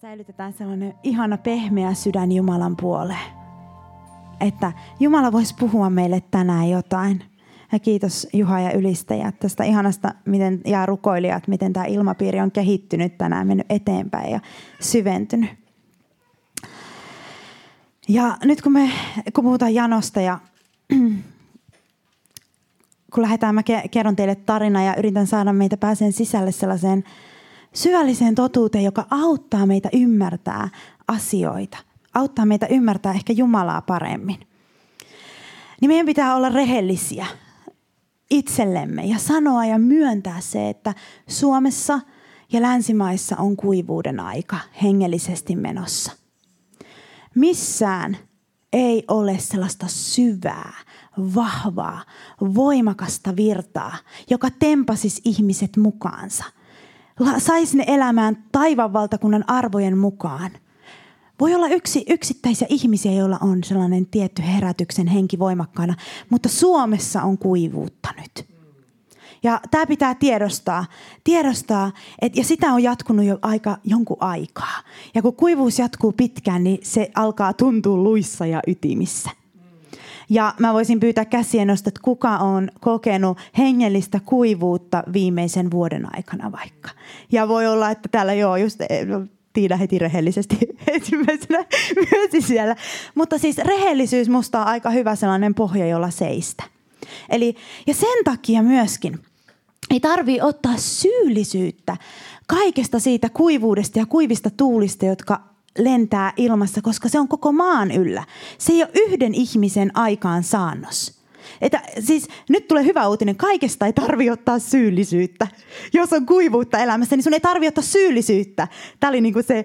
Säilytetään sellainen ihana pehmeä sydän Jumalan puoleen. Että Jumala voisi puhua meille tänään jotain. Ja kiitos Juha ja ylistäjät tästä ihanasta miten, ja rukoilijat, miten tämä ilmapiiri on kehittynyt tänään, mennyt eteenpäin ja syventynyt. Ja nyt kun me kun puhutaan janosta ja kun lähdetään, mä kerron teille tarina ja yritän saada meitä pääseen sisälle sellaiseen syvälliseen totuuteen, joka auttaa meitä ymmärtää asioita. Auttaa meitä ymmärtää ehkä Jumalaa paremmin. Niin meidän pitää olla rehellisiä itsellemme ja sanoa ja myöntää se, että Suomessa ja länsimaissa on kuivuuden aika hengellisesti menossa. Missään ei ole sellaista syvää, vahvaa, voimakasta virtaa, joka tempasisi ihmiset mukaansa. Saisi ne elämään taivan valtakunnan arvojen mukaan. Voi olla yksi, yksittäisiä ihmisiä, joilla on sellainen tietty herätyksen henki voimakkaana, mutta Suomessa on kuivuutta nyt. Ja tämä pitää tiedostaa, tiedostaa et, ja sitä on jatkunut jo aika, jonkun aikaa. Ja kun kuivuus jatkuu pitkään, niin se alkaa tuntua luissa ja ytimissä. Ja mä voisin pyytää käsien nosta, että kuka on kokenut hengellistä kuivuutta viimeisen vuoden aikana vaikka. Ja voi olla, että täällä joo, just eh, no, Tiina heti rehellisesti ensimmäisenä myösi siellä. Mutta siis rehellisyys musta on aika hyvä sellainen pohja, jolla seistä. Eli, ja sen takia myöskin ei tarvi ottaa syyllisyyttä kaikesta siitä kuivuudesta ja kuivista tuulista, jotka lentää ilmassa, koska se on koko maan yllä. Se ei ole yhden ihmisen aikaan saannos. Että, siis, nyt tulee hyvä uutinen. Kaikesta ei tarvi ottaa syyllisyyttä. Jos on kuivuutta elämässä, niin sun ei tarvi ottaa syyllisyyttä. Tämä oli niinku se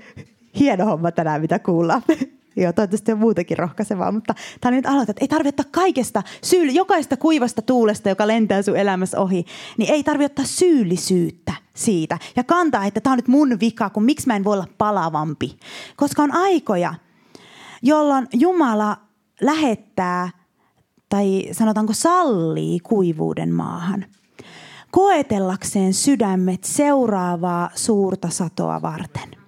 hieno homma tänään, mitä kuullaan. Joo, toivottavasti on muutakin rohkaisevaa, mutta tämä nyt aloita, että ei tarvitse ottaa kaikesta, syy, jokaista kuivasta tuulesta, joka lentää sun elämässä ohi, niin ei tarvitse ottaa syyllisyyttä siitä. Ja kantaa, että tämä on nyt mun vika, kun miksi mä en voi olla palavampi. Koska on aikoja, jolloin Jumala lähettää tai sanotaanko sallii kuivuuden maahan. Koetellakseen sydämet seuraavaa suurta satoa varten –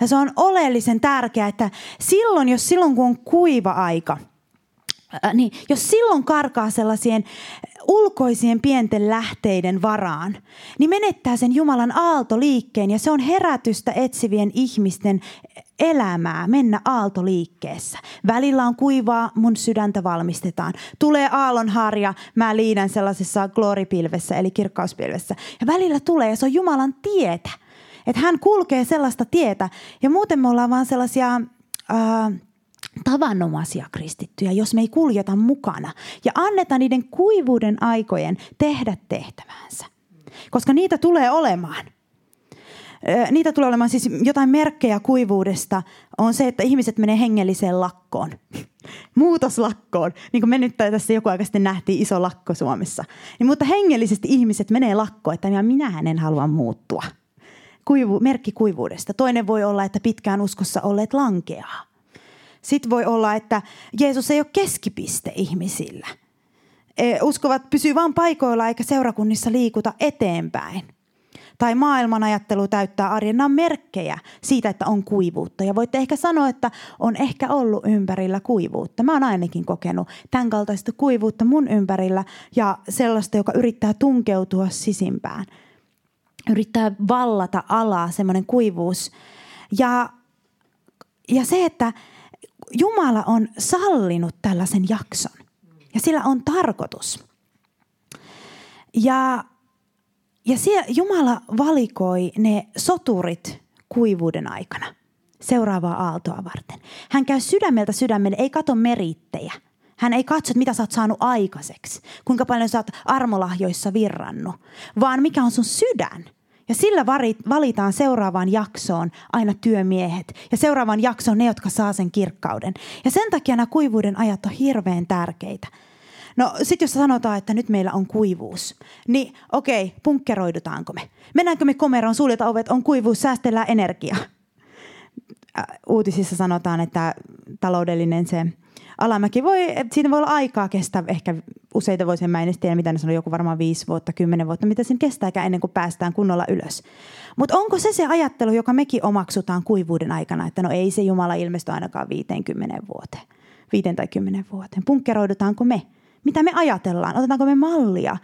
ja se on oleellisen tärkeää, että silloin, jos silloin kun on kuiva aika, niin jos silloin karkaa sellaisien ulkoisien pienten lähteiden varaan, niin menettää sen Jumalan aaltoliikkeen ja se on herätystä etsivien ihmisten elämää mennä aaltoliikkeessä. Välillä on kuivaa, mun sydäntä valmistetaan. Tulee aallonharja, mä liidän sellaisessa gloripilvessä eli kirkkauspilvessä. Ja välillä tulee, ja se on Jumalan tietä. Että hän kulkee sellaista tietä ja muuten me ollaan vaan sellaisia... Ää, tavanomaisia kristittyjä, jos me ei kuljeta mukana ja anneta niiden kuivuuden aikojen tehdä tehtävänsä. Koska niitä tulee olemaan. Niitä tulee olemaan siis jotain merkkejä kuivuudesta on se, että ihmiset menee hengelliseen lakkoon. Muutoslakkoon. Niin kuin me nyt tässä joku aika sitten nähtiin iso lakko Suomessa. Niin, mutta hengellisesti ihmiset menee lakkoon, että minä en halua muuttua kuivu, merkki kuivuudesta. Toinen voi olla, että pitkään uskossa olleet lankeaa. Sitten voi olla, että Jeesus ei ole keskipiste ihmisillä. E, uskovat pysyy vain paikoilla eikä seurakunnissa liikuta eteenpäin. Tai maailman ajattelu täyttää arjen. Nämä on merkkejä siitä, että on kuivuutta. Ja voitte ehkä sanoa, että on ehkä ollut ympärillä kuivuutta. Mä oon ainakin kokenut tämän kaltaista kuivuutta mun ympärillä ja sellaista, joka yrittää tunkeutua sisimpään – yrittää vallata alaa, semmoinen kuivuus. Ja, ja se, että Jumala on sallinut tällaisen jakson ja sillä on tarkoitus. Ja, ja siellä Jumala valikoi ne soturit kuivuuden aikana seuraavaa aaltoa varten. Hän käy sydämeltä sydämelle, ei kato merittejä. Hän ei katso, mitä sä oot saanut aikaiseksi, kuinka paljon sä oot armolahjoissa virrannut, vaan mikä on sun sydän – ja sillä valitaan seuraavaan jaksoon aina työmiehet. Ja seuraavaan jaksoon ne, jotka saa sen kirkkauden. Ja sen takia nämä kuivuuden ajat on hirveän tärkeitä. No sitten jos sanotaan, että nyt meillä on kuivuus, niin okei, punkkeroidutaanko me? Mennäänkö me komeroon, suljeta ovet, on kuivuus, säästellään energiaa. Uutisissa sanotaan, että taloudellinen se alamäki voi, siinä voi olla aikaa kestä ehkä useita vuosia, mä en tiedä, mitä ne sanoo, joku varmaan viisi vuotta, kymmenen vuotta, mitä sen kestääkään ennen kuin päästään kunnolla ylös. Mutta onko se se ajattelu, joka mekin omaksutaan kuivuuden aikana, että no ei se Jumala ilmesty ainakaan 50 vuoteen, viiteen tai kymmenen vuoteen. Punkkeroidutaanko me? Mitä me ajatellaan? Otetaanko me mallia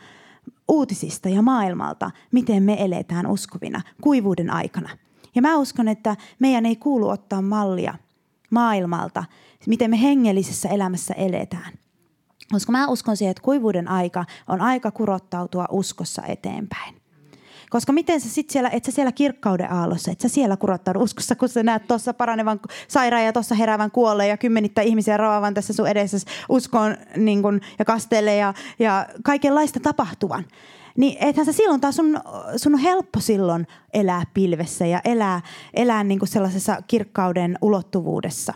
uutisista ja maailmalta, miten me eletään uskovina kuivuuden aikana? Ja mä uskon, että meidän ei kuulu ottaa mallia maailmalta, miten me hengellisessä elämässä eletään. Koska mä uskon siihen, että kuivuuden aika on aika kurottautua uskossa eteenpäin. Koska miten sä sit siellä, et sä siellä kirkkauden aallossa, et sä siellä kurottaudu uskossa, kun sä näet tuossa paranevan sairaan ja tuossa heräävän kuolleen ja kymmenittä ihmisiä roavan tässä sun edessä uskoon niin kun, ja kastele ja, ja kaikenlaista tapahtuvan. Niin ethän sä silloin taas sun, sun on helppo silloin elää pilvessä ja elää, elää niin kuin sellaisessa kirkkauden ulottuvuudessa.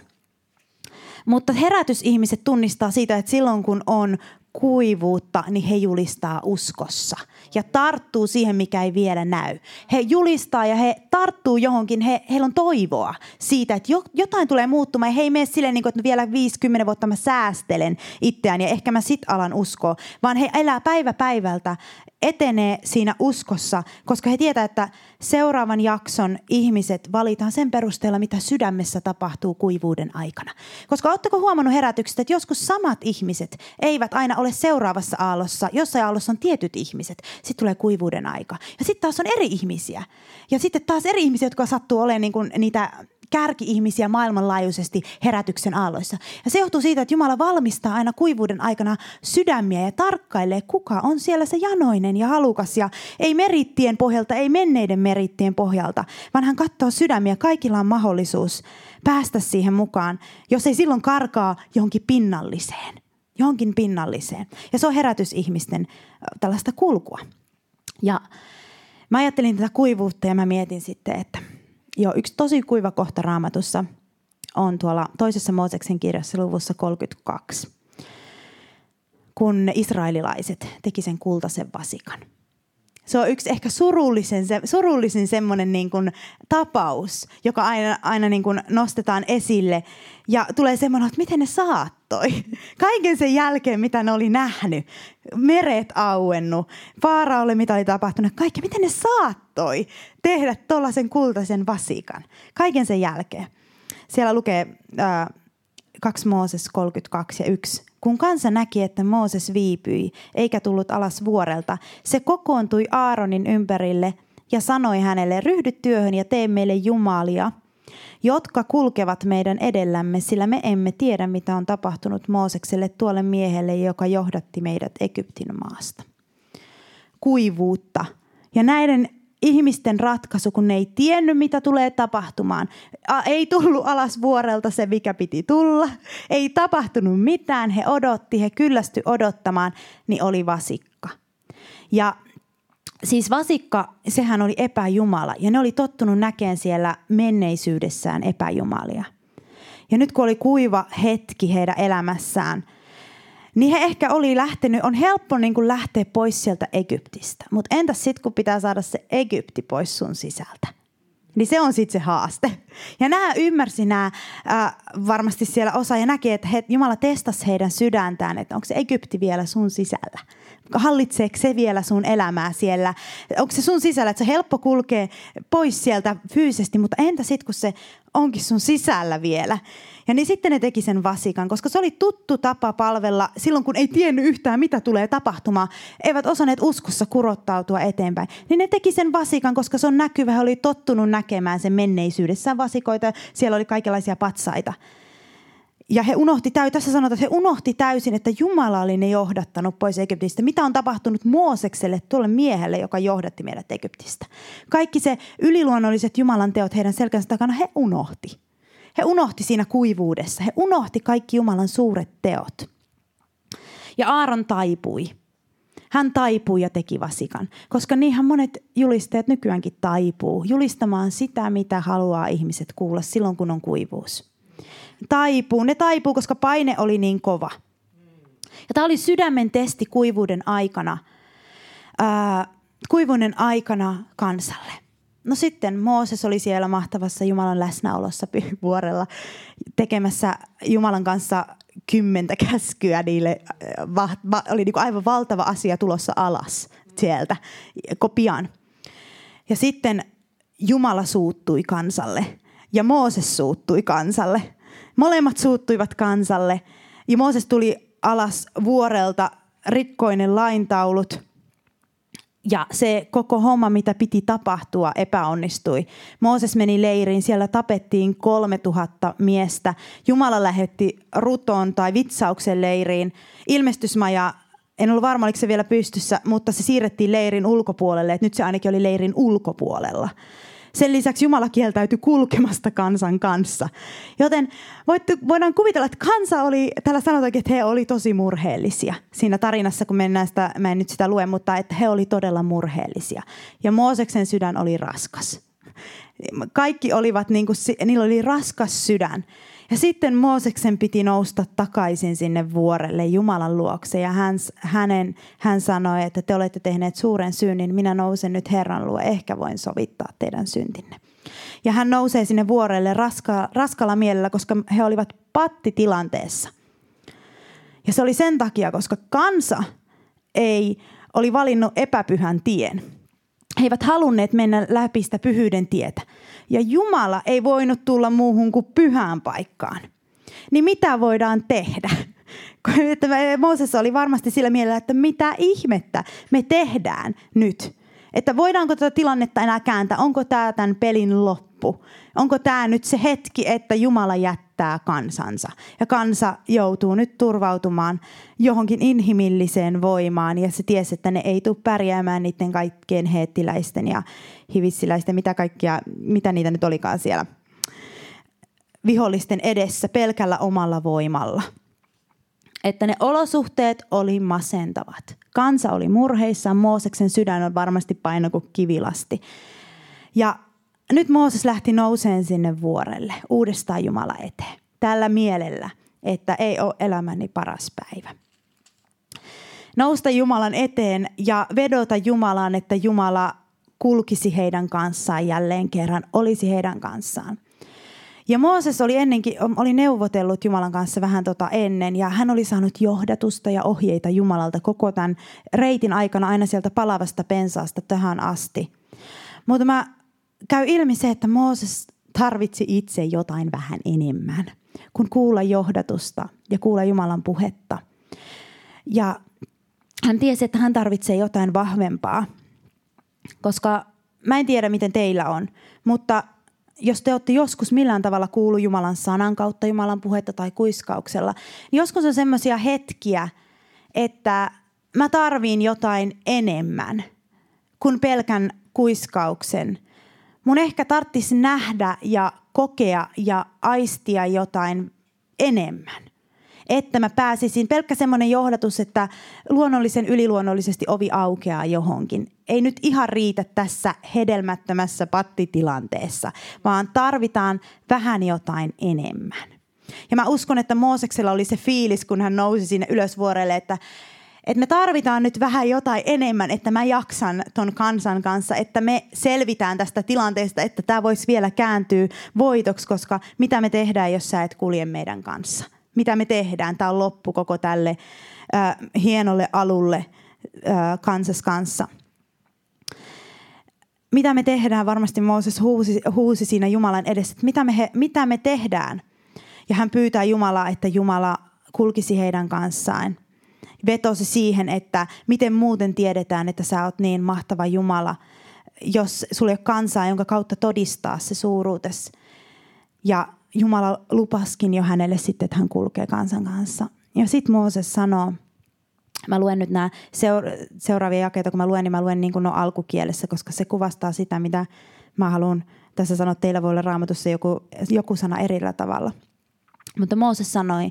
Mutta herätysihmiset tunnistaa siitä, että silloin kun on kuivuutta, niin he julistaa uskossa ja tarttuu siihen, mikä ei vielä näy. He julistaa ja he tarttuu johonkin, he, heillä on toivoa siitä, että jotain tulee muuttumaan. He ei mene silleen, niin kuin, että vielä 50 vuotta mä säästelen itseään ja ehkä mä sit alan uskoa, vaan he elää päivä päivältä etenee siinä uskossa, koska he tietää, että seuraavan jakson ihmiset valitaan sen perusteella, mitä sydämessä tapahtuu kuivuuden aikana. Koska oletteko huomannut herätyksestä, että joskus samat ihmiset eivät aina ole seuraavassa aallossa. Jossain aallossa on tietyt ihmiset. Sitten tulee kuivuuden aika. Ja sitten taas on eri ihmisiä. Ja sitten taas eri ihmisiä, jotka sattuu olemaan niin kuin niitä kärki-ihmisiä maailmanlaajuisesti herätyksen aalloissa. Ja se johtuu siitä, että Jumala valmistaa aina kuivuuden aikana sydämiä ja tarkkailee, kuka on siellä se janoinen ja halukas. Ja ei merittien pohjalta, ei menneiden merittien pohjalta, vaan hän katsoo sydämiä. Kaikilla on mahdollisuus päästä siihen mukaan, jos ei silloin karkaa johonkin pinnalliseen. Johonkin pinnalliseen. Ja se on herätysihmisten tällaista kulkua. Ja mä ajattelin tätä kuivuutta ja mä mietin sitten, että – Joo, yksi tosi kuiva kohta raamatussa on tuolla toisessa Mooseksen kirjassa luvussa 32, kun israelilaiset teki sen kultaisen vasikan. Se on yksi ehkä surullisen, surullisin semmoinen niin kuin tapaus, joka aina, aina niin kuin nostetaan esille. Ja tulee semmoinen, että miten ne saattoi. Kaiken sen jälkeen, mitä ne oli nähnyt. Meret auennut, Faaraolle, mitä oli tapahtunut. Kaikki, miten ne saattoi tehdä tuollaisen kultaisen vasikan. Kaiken sen jälkeen. Siellä lukee äh, 2 Mooses 32 ja 1. Kun kansa näki, että Mooses viipyi eikä tullut alas vuorelta, se kokoontui Aaronin ympärille ja sanoi hänelle, ryhdy työhön ja tee meille jumalia, jotka kulkevat meidän edellämme, sillä me emme tiedä, mitä on tapahtunut Moosekselle tuolle miehelle, joka johdatti meidät Egyptin maasta. Kuivuutta. Ja näiden ihmisten ratkaisu, kun ne ei tiennyt, mitä tulee tapahtumaan. Ei tullut alas vuorelta se, mikä piti tulla. Ei tapahtunut mitään. He odotti, he kyllästy odottamaan, niin oli vasikka. Ja siis vasikka, sehän oli epäjumala. Ja ne oli tottunut näkemään siellä menneisyydessään epäjumalia. Ja nyt kun oli kuiva hetki heidän elämässään – niin he ehkä oli lähtenyt, on helppo niin kuin lähteä pois sieltä Egyptistä. Mutta entäs sitten, kun pitää saada se Egypti pois sun sisältä? Niin se on sitten se haaste. Ja nämä ymmärsi nämä äh, varmasti siellä osa ja näki, että he, Jumala testasi heidän sydäntään, että onko se Egypti vielä sun sisällä. Hallitseeko se vielä sun elämää siellä? Onko se sun sisällä, että se helppo kulkee pois sieltä fyysisesti, mutta entä sitten, kun se onkin sun sisällä vielä? Ja niin sitten ne teki sen vasikan, koska se oli tuttu tapa palvella silloin, kun ei tiennyt yhtään, mitä tulee tapahtumaan. Eivät osanneet uskossa kurottautua eteenpäin. Niin ne teki sen vasikan, koska se on näkyvä. He oli tottunut näkemään sen menneisyydessä vasikoita. Siellä oli kaikenlaisia patsaita. Ja he unohti, tässä sanotaan, että he unohti täysin, että Jumala oli ne johdattanut pois Egyptistä. Mitä on tapahtunut Moosekselle, tuolle miehelle, joka johdatti meidät Egyptistä? Kaikki se yliluonnolliset Jumalan teot heidän selkänsä takana, he unohti. He unohti siinä kuivuudessa. He unohti kaikki Jumalan suuret teot. Ja Aaron taipui. Hän taipui ja teki vasikan, koska niinhän monet julistajat nykyäänkin taipuu julistamaan sitä, mitä haluaa ihmiset kuulla silloin, kun on kuivuus. Taipuu. Ne taipuu, koska paine oli niin kova. Ja tämä oli sydämen testi kuivuuden aikana, ää, kuivuuden aikana kansalle. No sitten Mooses oli siellä mahtavassa Jumalan läsnäolossa vuorella tekemässä Jumalan kanssa kymmentä käskyä niille. Va, va, oli niin kuin aivan valtava asia tulossa alas sieltä kopian. Ja sitten Jumala suuttui kansalle ja Mooses suuttui kansalle. Molemmat suuttuivat kansalle ja Mooses tuli alas vuorelta rikkoinen laintaulut – ja se koko homma, mitä piti tapahtua, epäonnistui. Mooses meni leiriin, siellä tapettiin 3000 miestä. Jumala lähetti ruton tai vitsauksen leiriin. Ilmestysmaja, en ollut varma, oliko se vielä pystyssä, mutta se siirrettiin leirin ulkopuolelle. Et nyt se ainakin oli leirin ulkopuolella. Sen lisäksi Jumala kieltäytyi kulkemasta kansan kanssa. Joten voitte, voidaan kuvitella, että kansa oli, täällä sanotaan, että he oli tosi murheellisia. Siinä tarinassa, kun mennään sitä, mä en nyt sitä lue, mutta että he oli todella murheellisia. Ja Mooseksen sydän oli raskas. Kaikki olivat, niin kuin, niillä oli raskas sydän. Ja sitten Mooseksen piti nousta takaisin sinne vuorelle Jumalan luokse ja hän, hänen, hän sanoi, että te olette tehneet suuren synnin, minä nousen nyt Herran luo, ehkä voin sovittaa teidän syntinne. Ja hän nousee sinne vuorelle raska, raskalla mielellä, koska he olivat pattitilanteessa. Ja se oli sen takia, koska kansa ei oli valinnut epäpyhän tien. He eivät halunneet mennä läpi sitä pyhyyden tietä. Ja Jumala ei voinut tulla muuhun kuin pyhään paikkaan. Niin mitä voidaan tehdä? Mooses oli varmasti sillä mielellä, että mitä ihmettä me tehdään nyt. Että voidaanko tätä tilannetta enää kääntää? Onko tämä tämän pelin loppu? Onko tämä nyt se hetki, että Jumala jättää kansansa? Ja kansa joutuu nyt turvautumaan johonkin inhimilliseen voimaan. Ja se tiesi, että ne ei tule pärjäämään niiden kaikkien heettiläisten ja hivissiläisten, mitä kaikkia, mitä niitä nyt olikaan siellä vihollisten edessä pelkällä omalla voimalla. Että ne olosuhteet oli masentavat. Kansa oli murheissaan, Mooseksen sydän on varmasti paino kuin kivilasti. Ja nyt Mooses lähti nouseen sinne vuorelle, uudestaan Jumala eteen. Tällä mielellä, että ei ole elämäni paras päivä. Nousta Jumalan eteen ja vedota Jumalaan, että Jumala kulkisi heidän kanssaan jälleen kerran, olisi heidän kanssaan. Ja Mooses oli ennenkin, oli neuvotellut Jumalan kanssa vähän tota ennen ja hän oli saanut johdatusta ja ohjeita Jumalalta koko tämän reitin aikana aina sieltä palavasta pensaasta tähän asti. Mutta mä käy ilmi se, että Mooses tarvitsi itse jotain vähän enemmän kuin kuulla johdatusta ja kuulla Jumalan puhetta. Ja hän tiesi, että hän tarvitsee jotain vahvempaa, koska mä en tiedä, miten teillä on, mutta jos te olette joskus millään tavalla kuullut Jumalan sanan kautta, Jumalan puhetta tai kuiskauksella, niin joskus on semmoisia hetkiä, että mä tarviin jotain enemmän kuin pelkän kuiskauksen. Mun ehkä tarvitsisi nähdä ja kokea ja aistia jotain enemmän että mä pääsisin. Pelkkä semmoinen johdatus, että luonnollisen yliluonnollisesti ovi aukeaa johonkin. Ei nyt ihan riitä tässä hedelmättömässä pattitilanteessa, vaan tarvitaan vähän jotain enemmän. Ja mä uskon, että Mooseksella oli se fiilis, kun hän nousi sinne ylösvuorelle, että että me tarvitaan nyt vähän jotain enemmän, että mä jaksan ton kansan kanssa, että me selvitään tästä tilanteesta, että tämä voisi vielä kääntyä voitoksi, koska mitä me tehdään, jos sä et kulje meidän kanssa mitä me tehdään. Tämä on loppu koko tälle äh, hienolle alulle äh, kansas kanssa. Mitä me tehdään, varmasti Mooses huusi, huusi siinä Jumalan edessä, että mitä me, he, mitä me tehdään. Ja hän pyytää Jumalaa, että Jumala kulkisi heidän kanssaan. Vetosi siihen, että miten muuten tiedetään, että sä oot niin mahtava Jumala, jos sulle ei ole kansaa, jonka kautta todistaa se suuruutes. Ja Jumala lupaskin jo hänelle sitten, että hän kulkee kansan kanssa. Ja sitten Mooses sanoo, mä luen nyt nämä seura- seuraavia jakeita, kun mä luen, niin mä luen niin kuin no alkukielessä, koska se kuvastaa sitä, mitä mä haluan tässä sanoa. Teillä voi olla raamatussa joku, joku sana erillä tavalla. Mutta Mooses sanoi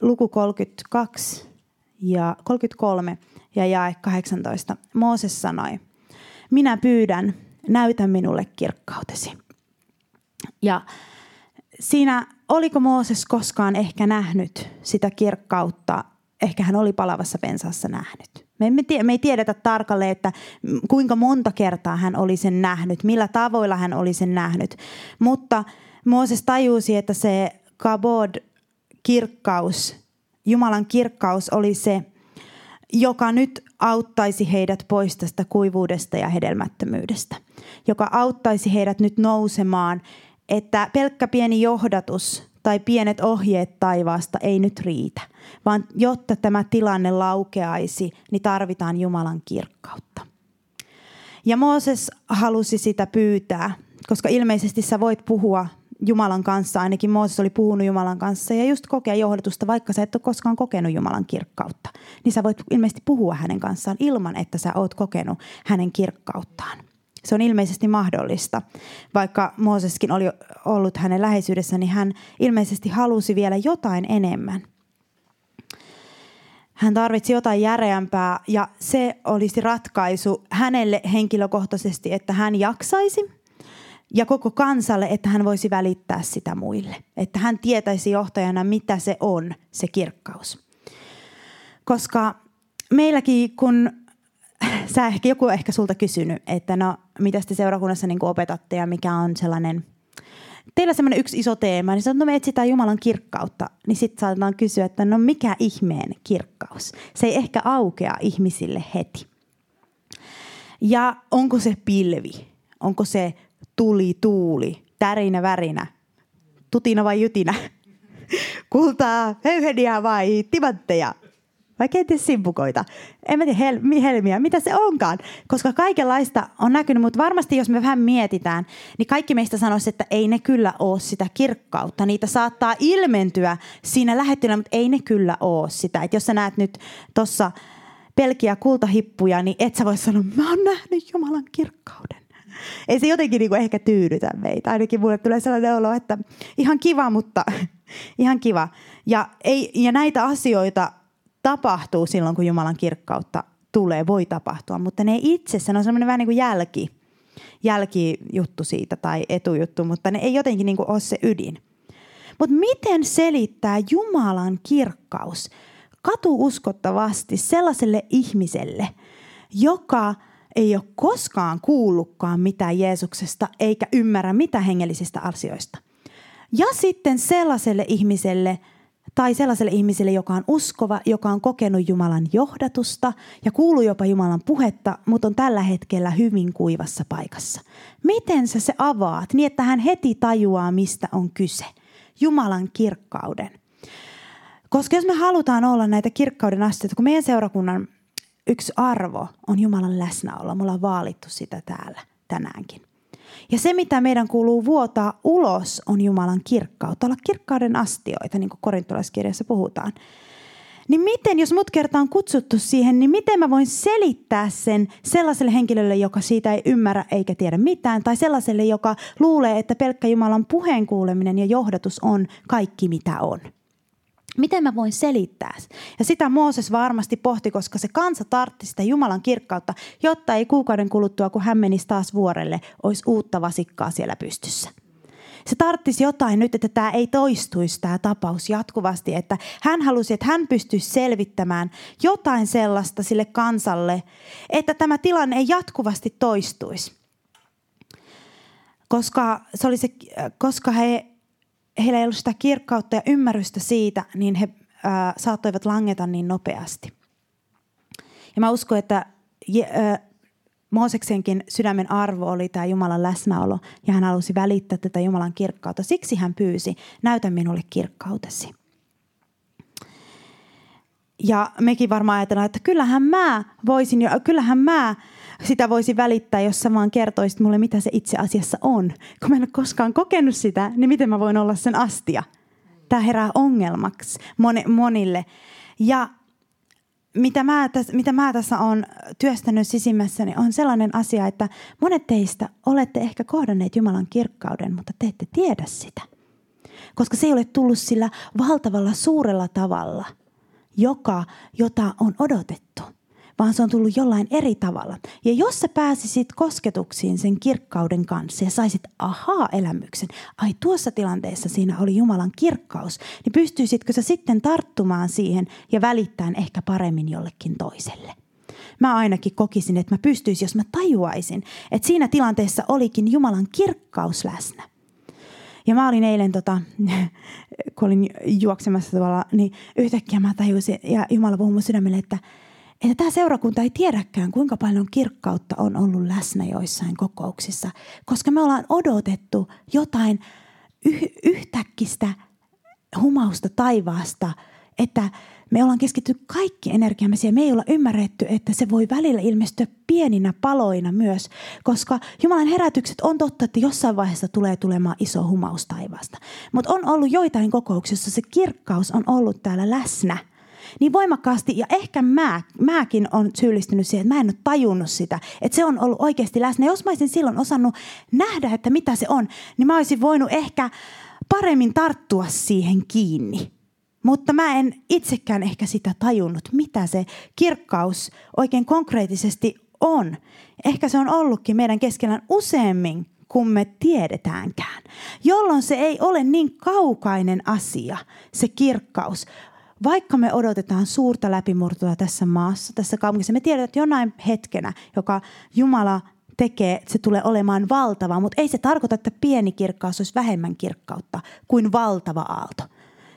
luku 32 ja 33 ja jae 18. Mooses sanoi, minä pyydän, näytä minulle kirkkautesi. Ja siinä, oliko Mooses koskaan ehkä nähnyt sitä kirkkautta, ehkä hän oli palavassa pensaassa nähnyt. Me, emme tie, me ei tiedetä tarkalleen, että kuinka monta kertaa hän oli sen nähnyt, millä tavoilla hän oli sen nähnyt. Mutta Mooses tajusi, että se kabod, kirkkaus, Jumalan kirkkaus oli se, joka nyt auttaisi heidät pois tästä kuivuudesta ja hedelmättömyydestä. Joka auttaisi heidät nyt nousemaan, että pelkkä pieni johdatus tai pienet ohjeet taivaasta ei nyt riitä, vaan jotta tämä tilanne laukeaisi, niin tarvitaan Jumalan kirkkautta. Ja Mooses halusi sitä pyytää, koska ilmeisesti sä voit puhua Jumalan kanssa, ainakin Mooses oli puhunut Jumalan kanssa ja just kokea johdatusta, vaikka sä et ole koskaan kokenut Jumalan kirkkautta. Niin sä voit ilmeisesti puhua hänen kanssaan ilman, että sä oot kokenut hänen kirkkauttaan. Se on ilmeisesti mahdollista. Vaikka Mooseskin oli ollut hänen läheisyydessä, niin hän ilmeisesti halusi vielä jotain enemmän. Hän tarvitsi jotain järeämpää ja se olisi ratkaisu hänelle henkilökohtaisesti, että hän jaksaisi ja koko kansalle, että hän voisi välittää sitä muille. Että hän tietäisi johtajana, mitä se on, se kirkkaus. Koska meilläkin, kun sä ehkä, joku on ehkä sulta kysynyt, että no, mitä te seurakunnassa niin opetatte ja mikä on sellainen, teillä semmoinen yksi iso teema, niin sanot, no me etsitään Jumalan kirkkautta, niin sitten saatetaan kysyä, että no mikä ihmeen kirkkaus? Se ei ehkä aukea ihmisille heti. Ja onko se pilvi? Onko se tuli, tuuli, tärinä, värinä, tutina vai jytinä? Kultaa, höyheniä vai timantteja? vai kenties simpukoita. En mä tiedä, hel- helmiä, mitä se onkaan. Koska kaikenlaista on näkynyt, mutta varmasti jos me vähän mietitään, niin kaikki meistä sanoisi, että ei ne kyllä ole sitä kirkkautta. Niitä saattaa ilmentyä siinä lähettynä, mutta ei ne kyllä ole sitä. Et jos sä näet nyt tuossa pelkiä kultahippuja, niin et sä voi sanoa, mä oon nähnyt Jumalan kirkkauden. Ei se jotenkin niinku ehkä tyydytä meitä. Ainakin mulle tulee sellainen olo, että ihan kiva, mutta ihan kiva. Ja, ei, ja näitä asioita tapahtuu silloin, kun Jumalan kirkkautta tulee, voi tapahtua, mutta ne itsessä, ne on semmoinen vähän niin kuin jälki, jälkijuttu siitä tai etujuttu, mutta ne ei jotenkin niin kuin ole se ydin. Mutta miten selittää Jumalan kirkkaus katuuskottavasti sellaiselle ihmiselle, joka ei ole koskaan kuullutkaan mitään Jeesuksesta eikä ymmärrä mitään hengellisistä asioista. Ja sitten sellaiselle ihmiselle – tai sellaiselle ihmiselle, joka on uskova, joka on kokenut Jumalan johdatusta ja kuuluu jopa Jumalan puhetta, mutta on tällä hetkellä hyvin kuivassa paikassa. Miten sä se avaat niin, että hän heti tajuaa, mistä on kyse? Jumalan kirkkauden. Koska jos me halutaan olla näitä kirkkauden asteita, kun meidän seurakunnan yksi arvo on Jumalan läsnäolo, me ollaan vaalittu sitä täällä tänäänkin. Ja se, mitä meidän kuuluu vuotaa ulos, on Jumalan kirkkautta, olla kirkkauden astioita, niin kuin korintolaiskirjassa puhutaan. Niin miten, jos mut kerta on kutsuttu siihen, niin miten mä voin selittää sen sellaiselle henkilölle, joka siitä ei ymmärrä eikä tiedä mitään, tai sellaiselle, joka luulee, että pelkkä Jumalan puheen kuuleminen ja johdatus on kaikki, mitä on. Miten mä voin selittää? Ja sitä Mooses varmasti pohti, koska se kansa tartti sitä Jumalan kirkkautta, jotta ei kuukauden kuluttua, kun hän menisi taas vuorelle, olisi uutta vasikkaa siellä pystyssä. Se tarttisi jotain nyt, että tämä ei toistuisi tämä tapaus jatkuvasti, että hän halusi, että hän pystyisi selvittämään jotain sellaista sille kansalle, että tämä tilanne ei jatkuvasti toistuisi. Koska, se oli se, koska he heillä ei ollut sitä kirkkautta ja ymmärrystä siitä, niin he ää, saattoivat langeta niin nopeasti. Ja mä uskon, että je, ää, Mooseksenkin sydämen arvo oli tämä Jumalan läsnäolo ja hän halusi välittää tätä Jumalan kirkkautta. Siksi hän pyysi, näytä minulle kirkkautesi. Ja mekin varmaan ajatellaan, että kyllähän mä voisin, kyllähän mä sitä voisi välittää, jos sä vaan kertoisit mulle, mitä se itse asiassa on. Kun mä en ole koskaan kokenut sitä, niin miten mä voin olla sen astia? Tämä herää ongelmaksi monille. Ja mitä mä, tässä, mitä mä tässä on työstänyt sisimmässäni, on sellainen asia, että monet teistä olette ehkä kohdanneet Jumalan kirkkauden, mutta te ette tiedä sitä. Koska se ei ole tullut sillä valtavalla suurella tavalla, joka, jota on odotettu vaan se on tullut jollain eri tavalla. Ja jos sä pääsisit kosketuksiin sen kirkkauden kanssa ja saisit ahaa-elämyksen, ai tuossa tilanteessa siinä oli Jumalan kirkkaus, niin pystyisitkö sä sitten tarttumaan siihen ja välittämään ehkä paremmin jollekin toiselle? Mä ainakin kokisin, että mä pystyisin, jos mä tajuaisin, että siinä tilanteessa olikin Jumalan kirkkaus läsnä. Ja mä olin eilen, tota, kun olin juoksemassa tuolla, niin yhtäkkiä mä tajusin, ja Jumala puhui mun sydämelle, että, että tämä seurakunta ei tiedäkään, kuinka paljon kirkkautta on ollut läsnä joissain kokouksissa, koska me ollaan odotettu jotain yh- yhtäkkistä humausta taivaasta, että me ollaan keskitty kaikki energiamme siihen. Me ei olla ymmärretty, että se voi välillä ilmestyä pieninä paloina myös, koska Jumalan herätykset on totta, että jossain vaiheessa tulee tulemaan iso humaus taivaasta. Mutta on ollut joitain kokouksissa, se kirkkaus on ollut täällä läsnä niin voimakkaasti, ja ehkä mä, mäkin on syyllistynyt siihen, että mä en ole tajunnut sitä, että se on ollut oikeasti läsnä. Jos mä olisin silloin osannut nähdä, että mitä se on, niin mä olisin voinut ehkä paremmin tarttua siihen kiinni. Mutta mä en itsekään ehkä sitä tajunnut, mitä se kirkkaus oikein konkreettisesti on. Ehkä se on ollutkin meidän keskellä useammin kuin me tiedetäänkään. Jolloin se ei ole niin kaukainen asia, se kirkkaus. Vaikka me odotetaan suurta läpimurtoa tässä maassa, tässä kaupungissa, me tiedetään, että jonain hetkenä, joka Jumala tekee, se tulee olemaan valtava, mutta ei se tarkoita, että pieni kirkkaus olisi vähemmän kirkkautta kuin valtava aalto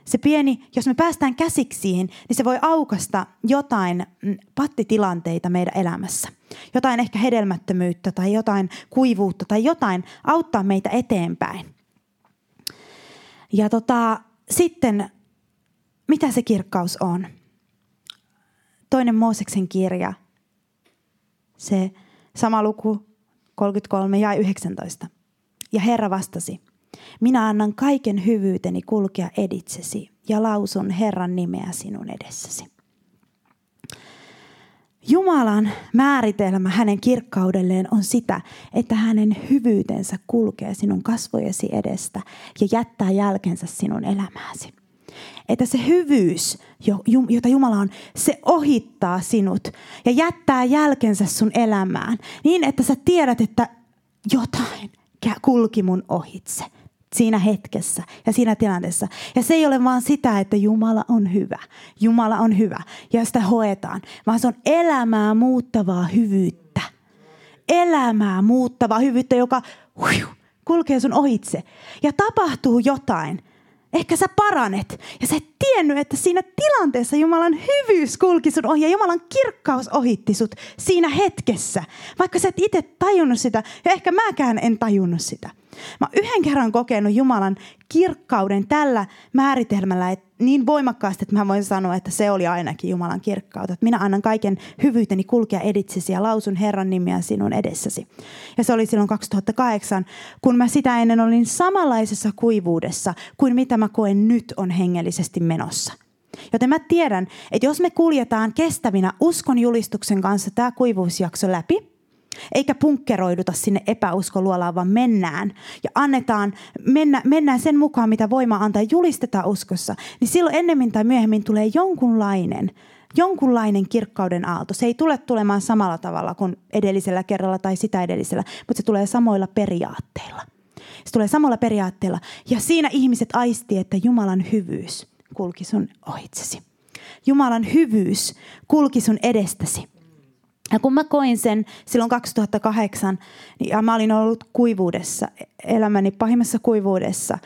se pieni, jos me päästään käsiksi siihen, niin se voi aukasta jotain mm, pattitilanteita meidän elämässä. Jotain ehkä hedelmättömyyttä tai jotain kuivuutta tai jotain auttaa meitä eteenpäin. Ja tota, sitten, mitä se kirkkaus on? Toinen Mooseksen kirja, se sama luku 33 ja 19. Ja Herra vastasi, minä annan kaiken hyvyyteni kulkea editsesi ja lausun Herran nimeä sinun edessäsi. Jumalan määritelmä hänen kirkkaudelleen on sitä, että hänen hyvyytensä kulkee sinun kasvojesi edestä ja jättää jälkensä sinun elämääsi. Että se hyvyys, jota Jumala on, se ohittaa sinut ja jättää jälkensä sun elämään niin, että sä tiedät, että jotain kulki mun ohitse siinä hetkessä ja siinä tilanteessa. Ja se ei ole vaan sitä, että Jumala on hyvä. Jumala on hyvä ja sitä hoetaan, vaan se on elämää muuttavaa hyvyyttä. Elämää muuttavaa hyvyyttä, joka huiu, kulkee sun ohitse. Ja tapahtuu jotain. Ehkä sä paranet ja sä et tiennyt, että siinä tilanteessa Jumalan hyvyys kulki sun ohi ja Jumalan kirkkaus ohitti sut siinä hetkessä. Vaikka sä et itse tajunnut sitä ja ehkä mäkään en tajunnut sitä. Mä yhden kerran kokenut Jumalan kirkkauden tällä määritelmällä että niin voimakkaasti, että mä voin sanoa, että se oli ainakin Jumalan kirkkautta. Että minä annan kaiken hyvyyteni kulkea editsesi ja lausun Herran nimiä sinun edessäsi. Ja se oli silloin 2008, kun mä sitä ennen olin samanlaisessa kuivuudessa kuin mitä mä koen nyt on hengellisesti menossa. Joten mä tiedän, että jos me kuljetaan kestävinä uskon julistuksen kanssa tämä kuivuusjakso läpi – eikä punkkeroiduta sinne epäuskoluolaan, vaan mennään ja annetaan, mennä, mennään sen mukaan, mitä voima antaa julistetaan uskossa, niin silloin ennemmin tai myöhemmin tulee jonkunlainen, jonkunlainen kirkkauden aalto. Se ei tule tulemaan samalla tavalla kuin edellisellä kerralla tai sitä edellisellä, mutta se tulee samoilla periaatteilla. Se tulee samalla periaatteilla. Ja siinä ihmiset aisti, että Jumalan hyvyys kulki sun ohitsesi. Jumalan hyvyys kulki sun edestäsi. Ja kun mä koin sen silloin 2008, niin ja mä olin ollut kuivuudessa, elämäni pahimmassa kuivuudessa.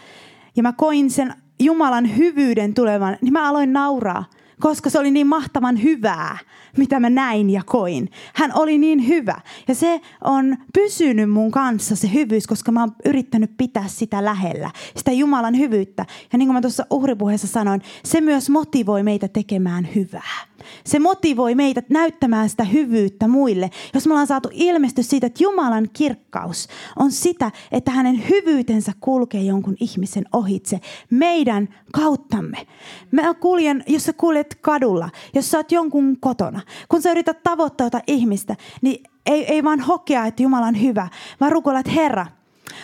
Ja mä koin sen Jumalan hyvyyden tulevan, niin mä aloin nauraa, koska se oli niin mahtavan hyvää mitä mä näin ja koin. Hän oli niin hyvä. Ja se on pysynyt mun kanssa se hyvyys, koska mä oon yrittänyt pitää sitä lähellä. Sitä Jumalan hyvyyttä. Ja niin kuin mä tuossa uhripuheessa sanoin, se myös motivoi meitä tekemään hyvää. Se motivoi meitä näyttämään sitä hyvyyttä muille. Jos me ollaan saatu ilmestys siitä, että Jumalan kirkkaus on sitä, että hänen hyvyytensä kulkee jonkun ihmisen ohitse meidän kauttamme. Mä kuljen, jos sä kuljet kadulla, jos sä oot jonkun kotona, kun sä yrität tavoittaa jotain ihmistä, niin ei, ei vaan hokea, että Jumala on hyvä, vaan rukoilla, että Herra,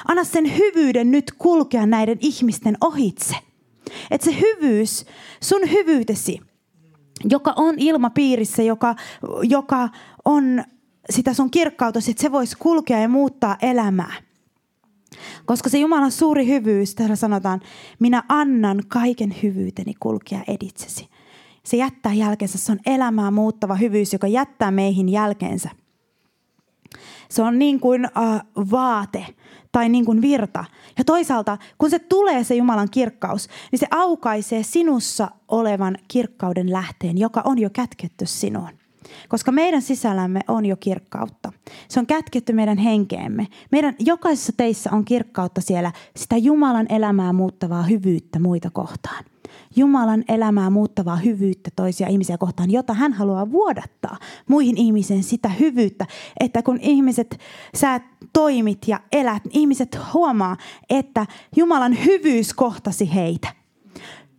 anna sen hyvyyden nyt kulkea näiden ihmisten ohitse. Että se hyvyys, sun hyvyytesi, joka on ilmapiirissä, joka, joka on sitä sun kirkkautasi, että se voisi kulkea ja muuttaa elämää. Koska se Jumalan suuri hyvyys, täällä sanotaan, minä annan kaiken hyvyyteni kulkea editsesi. Se jättää jälkeensä, se on elämää muuttava hyvyys, joka jättää meihin jälkeensä. Se on niin kuin uh, vaate tai niin kuin virta. Ja toisaalta, kun se tulee se Jumalan kirkkaus, niin se aukaisee sinussa olevan kirkkauden lähteen, joka on jo kätketty sinuun. Koska meidän sisällämme on jo kirkkautta. Se on kätketty meidän henkeemme. Meidän jokaisessa teissä on kirkkautta siellä, sitä Jumalan elämää muuttavaa hyvyyttä muita kohtaan. Jumalan elämää muuttavaa hyvyyttä toisia ihmisiä kohtaan, jota hän haluaa vuodattaa muihin ihmisiin sitä hyvyyttä, että kun ihmiset, sä toimit ja elät, ihmiset huomaa, että Jumalan hyvyys kohtasi heitä.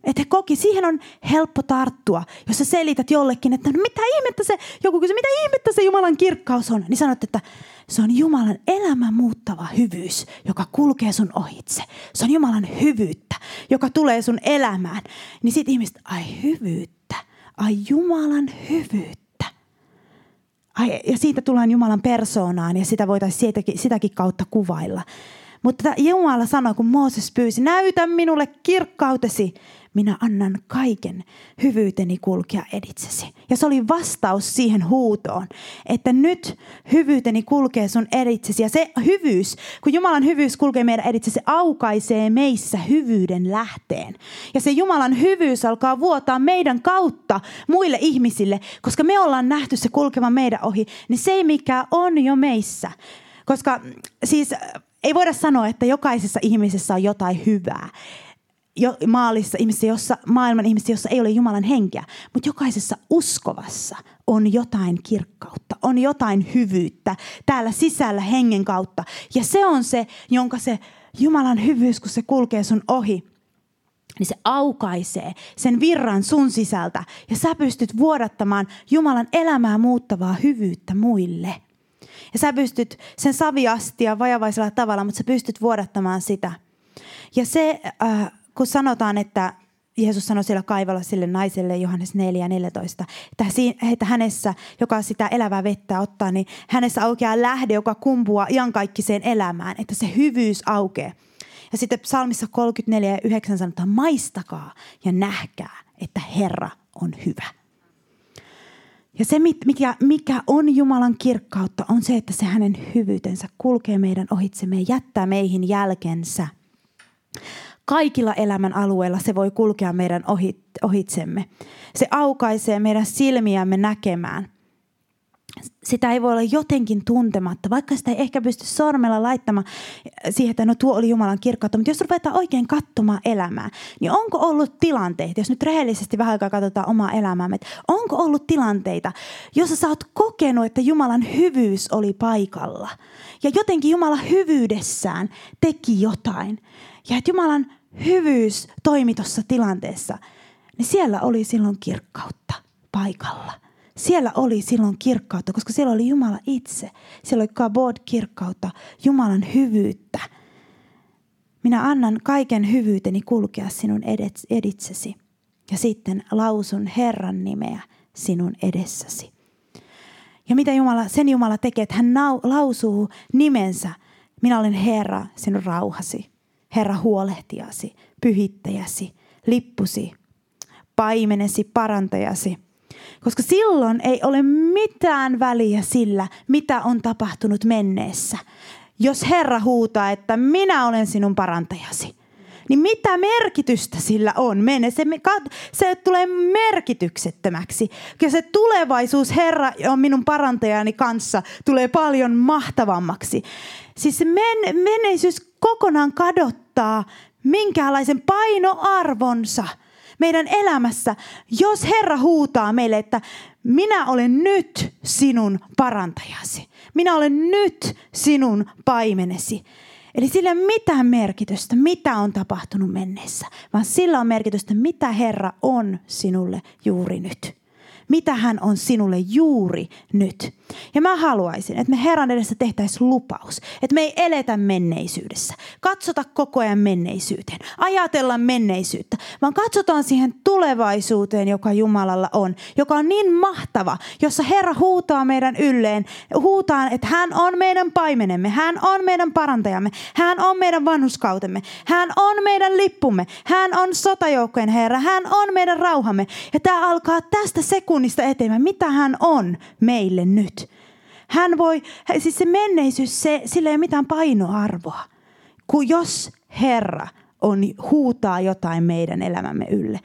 Että he koki, siihen on helppo tarttua, jos sä selität jollekin, että no mitä ihmettä se, joku kysyy, mitä ihmettä se Jumalan kirkkaus on, niin sanot, että se on Jumalan elämän muuttava hyvyys, joka kulkee sun ohitse. Se on Jumalan hyvyyttä, joka tulee sun elämään. Niin sit ihmiset, ai hyvyyttä, ai Jumalan hyvyyttä. Ai, ja siitä tullaan Jumalan persoonaan ja sitä voitaisiin sitäkin, sitäkin kautta kuvailla. Mutta Jumala sanoi, kun Mooses pyysi, näytä minulle kirkkautesi, minä annan kaiken hyvyyteni kulkea editsesi. Ja se oli vastaus siihen huutoon, että nyt hyvyyteni kulkee sun editsesi. Ja se hyvyys, kun Jumalan hyvyys kulkee meidän editsesi, se aukaisee meissä hyvyyden lähteen. Ja se Jumalan hyvyys alkaa vuotaa meidän kautta muille ihmisille, koska me ollaan nähty se kulkevan meidän ohi, niin se mikä on jo meissä. Koska siis ei voida sanoa, että jokaisessa ihmisessä on jotain hyvää jo, maalissa ihmisissä, jossa, maailman ihmisissä, jossa ei ole Jumalan henkeä. Mutta jokaisessa uskovassa on jotain kirkkautta, on jotain hyvyyttä täällä sisällä hengen kautta. Ja se on se, jonka se Jumalan hyvyys, kun se kulkee sun ohi, niin se aukaisee sen virran sun sisältä. Ja sä pystyt vuodattamaan Jumalan elämää muuttavaa hyvyyttä muille. Ja sä pystyt sen saviastia vajavaisella tavalla, mutta sä pystyt vuodattamaan sitä. Ja se äh, kun sanotaan, että Jeesus sanoi siellä kaivalla sille naiselle Johannes 4 14, että, että hänessä, joka sitä elävää vettä ottaa, niin hänessä aukeaa lähde, joka kumpuaa iankaikkiseen elämään, että se hyvyys aukeaa. Ja sitten psalmissa 34 ja 9 sanotaan, maistakaa ja nähkää, että Herra on hyvä. Ja se, mikä, mikä on Jumalan kirkkautta, on se, että se hänen hyvyytensä kulkee meidän ohitsemme ja jättää meihin jälkensä kaikilla elämän alueilla se voi kulkea meidän ohitsemme. Se aukaisee meidän silmiämme näkemään. Sitä ei voi olla jotenkin tuntematta, vaikka sitä ei ehkä pysty sormella laittamaan siihen, että no tuo oli Jumalan kirkkautta. Mutta jos ruvetaan oikein katsomaan elämää, niin onko ollut tilanteita, jos nyt rehellisesti vähän aikaa katsotaan omaa elämäämme, että onko ollut tilanteita, jossa sä oot kokenut, että Jumalan hyvyys oli paikalla. Ja jotenkin Jumala hyvyydessään teki jotain. Ja että Jumalan hyvyys toimi tuossa tilanteessa, niin siellä oli silloin kirkkautta paikalla. Siellä oli silloin kirkkautta, koska siellä oli Jumala itse. Siellä oli kabod kirkkautta, Jumalan hyvyyttä. Minä annan kaiken hyvyyteni kulkea sinun editsesi. Ja sitten lausun Herran nimeä sinun edessäsi. Ja mitä Jumala, sen Jumala tekee, että hän lausuu nimensä. Minä olen Herra, sinun rauhasi. Herra huolehtiasi, pyhittäjäsi, lippusi, paimenesi, parantajasi. Koska silloin ei ole mitään väliä sillä, mitä on tapahtunut menneessä. Jos Herra huutaa, että minä olen sinun parantajasi, niin mitä merkitystä sillä on? Mene, se, se tulee merkityksettömäksi. Ja se tulevaisuus Herra on minun parantajani kanssa tulee paljon mahtavammaksi. Siis men, menneisyys kokonaan kadottaa minkälaisen painoarvonsa meidän elämässä, jos Herra huutaa meille, että minä olen nyt sinun parantajasi. Minä olen nyt sinun paimenesi. Eli sillä ei ole mitään merkitystä, mitä on tapahtunut mennessä, vaan sillä on merkitystä, mitä Herra on sinulle juuri nyt mitä hän on sinulle juuri nyt. Ja mä haluaisin, että me Herran edessä tehtäisiin lupaus, että me ei eletä menneisyydessä, katsota koko ajan menneisyyteen, ajatella menneisyyttä, vaan katsotaan siihen tulevaisuuteen, joka Jumalalla on, joka on niin mahtava, jossa Herra huutaa meidän ylleen, huutaa, että hän on meidän paimenemme, hän on meidän parantajamme, hän on meidän vanhuskautemme, hän on meidän lippumme, hän on sotajoukkojen Herra, hän on meidän rauhamme. Ja tämä alkaa tästä sekunnista eteenpäin, mitä hän on meille nyt. Hän voi, siis se menneisyys, se, sillä ei ole mitään painoarvoa. Kun jos Herra on, huutaa jotain meidän elämämme ylle.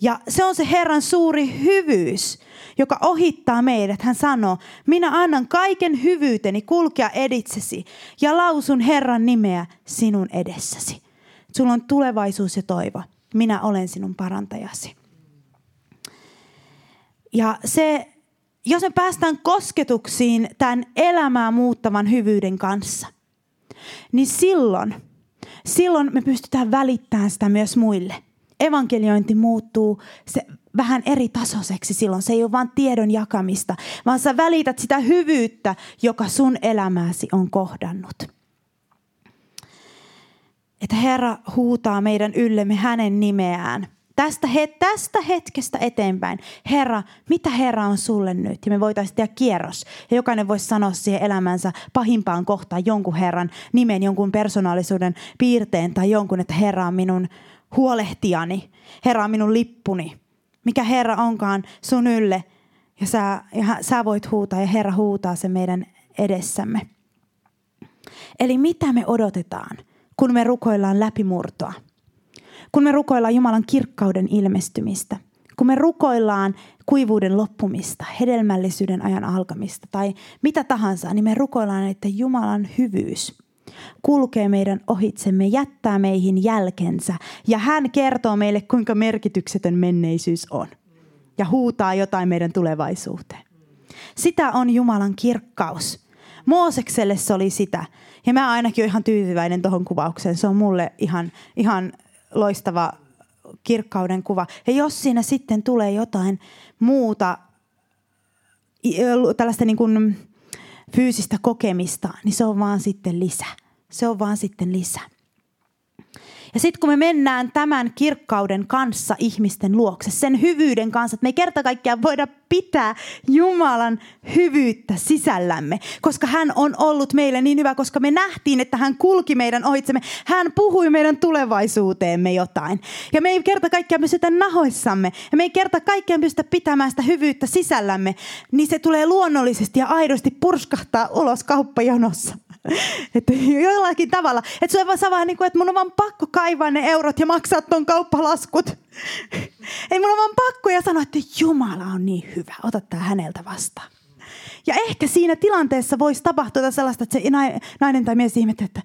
Ja se on se Herran suuri hyvyys, joka ohittaa meidät. Hän sanoo, minä annan kaiken hyvyyteni kulkea editsesi ja lausun Herran nimeä sinun edessäsi. Sulla on tulevaisuus ja toivo. Minä olen sinun parantajasi. Ja se, jos me päästään kosketuksiin tämän elämää muuttavan hyvyyden kanssa, niin silloin, silloin me pystytään välittämään sitä myös muille. Evankeliointi muuttuu se vähän eri tasoiseksi silloin. Se ei ole vain tiedon jakamista, vaan sä välität sitä hyvyyttä, joka sun elämääsi on kohdannut. Että Herra huutaa meidän yllemme hänen nimeään – tästä, he, tästä hetkestä eteenpäin, Herra, mitä Herra on sulle nyt? Ja me voitaisiin tehdä kierros. Ja jokainen voisi sanoa siihen elämänsä pahimpaan kohtaan jonkun Herran nimen, jonkun persoonallisuuden piirteen tai jonkun, että Herra on minun huolehtijani. Herra on minun lippuni. Mikä Herra onkaan sun ylle. Ja sä, ja sä voit huutaa ja Herra huutaa se meidän edessämme. Eli mitä me odotetaan, kun me rukoillaan läpimurtoa? Kun me rukoillaan Jumalan kirkkauden ilmestymistä, kun me rukoillaan kuivuuden loppumista, hedelmällisyyden ajan alkamista tai mitä tahansa, niin me rukoillaan, että Jumalan hyvyys kulkee meidän ohitsemme, jättää meihin jälkensä ja hän kertoo meille, kuinka merkityksetön menneisyys on ja huutaa jotain meidän tulevaisuuteen. Sitä on Jumalan kirkkaus. Moosekselle se oli sitä. Ja mä ainakin olen ihan tyytyväinen tuohon kuvaukseen. Se on mulle ihan, ihan loistava kirkkauden kuva. Ja jos siinä sitten tulee jotain muuta, tällaista niin kuin fyysistä kokemista, niin se on vaan sitten lisä. Se on vaan sitten lisä. Ja sitten kun me mennään tämän kirkkauden kanssa ihmisten luokse, sen hyvyyden kanssa, että me ei kerta kaikkiaan voida pitää Jumalan hyvyyttä sisällämme, koska hän on ollut meille niin hyvä, koska me nähtiin, että hän kulki meidän ohitsemme. Hän puhui meidän tulevaisuuteemme jotain. Ja me ei kerta kaikkiaan pystytä nahoissamme, ja me ei kerta kaikkiaan pystytä pitämään sitä hyvyyttä sisällämme, niin se tulee luonnollisesti ja aidosti purskahtaa ulos kauppajonossa. että jollakin tavalla. Että se on vaan niin kuin, että mun on vaan pakko kaivaa ne eurot ja maksaa ton kauppalaskut. Ei mun on vaan pakko ja sanoa, että Jumala on niin hyvä, ota tää häneltä vastaan. Ja ehkä siinä tilanteessa voisi tapahtua sellaista, että se nainen tai mies ihmettä, että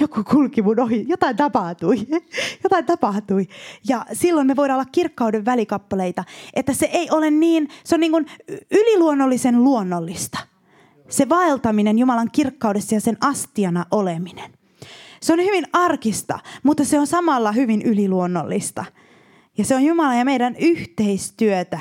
joku kulki mun ohi, jotain tapahtui, jotain tapahtui. Ja silloin me voidaan olla kirkkauden välikappaleita, että se ei ole niin, se on niin kuin yliluonnollisen luonnollista se vaeltaminen Jumalan kirkkaudessa ja sen astiana oleminen. Se on hyvin arkista, mutta se on samalla hyvin yliluonnollista. Ja se on Jumala ja meidän yhteistyötä.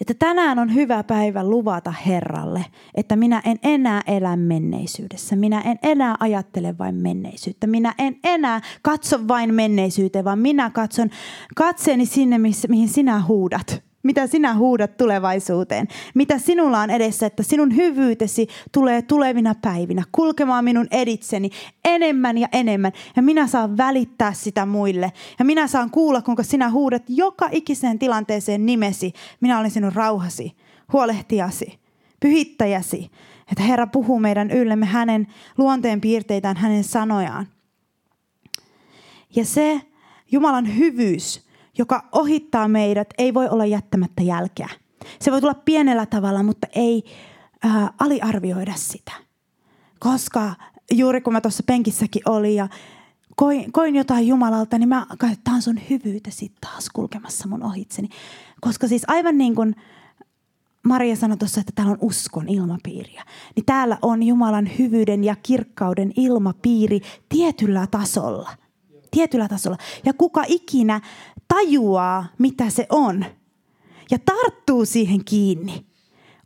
Että tänään on hyvä päivä luvata Herralle, että minä en enää elä menneisyydessä. Minä en enää ajattele vain menneisyyttä. Minä en enää katso vain menneisyyteen, vaan minä katson katseeni sinne, mihin sinä huudat mitä sinä huudat tulevaisuuteen, mitä sinulla on edessä, että sinun hyvyytesi tulee tulevina päivinä kulkemaan minun editseni enemmän ja enemmän. Ja minä saan välittää sitä muille. Ja minä saan kuulla, kuinka sinä huudat joka ikiseen tilanteeseen nimesi. Minä olen sinun rauhasi, huolehtijasi, pyhittäjäsi. Että Herra puhuu meidän yllemme hänen luonteen piirteitään, hänen sanojaan. Ja se Jumalan hyvyys, joka ohittaa meidät, ei voi olla jättämättä jälkeä. Se voi tulla pienellä tavalla, mutta ei ää, aliarvioida sitä. Koska juuri kun mä tuossa penkissäkin olin ja koin, koin jotain Jumalalta, niin mä katsoin, että tämä on sun hyvyytesi taas kulkemassa mun ohitseni. Koska siis aivan niin kuin Maria sanoi tuossa, että täällä on uskon ilmapiiriä. Niin täällä on Jumalan hyvyyden ja kirkkauden ilmapiiri tietyllä tasolla. Tietyllä tasolla. Ja kuka ikinä tajuaa, mitä se on ja tarttuu siihen kiinni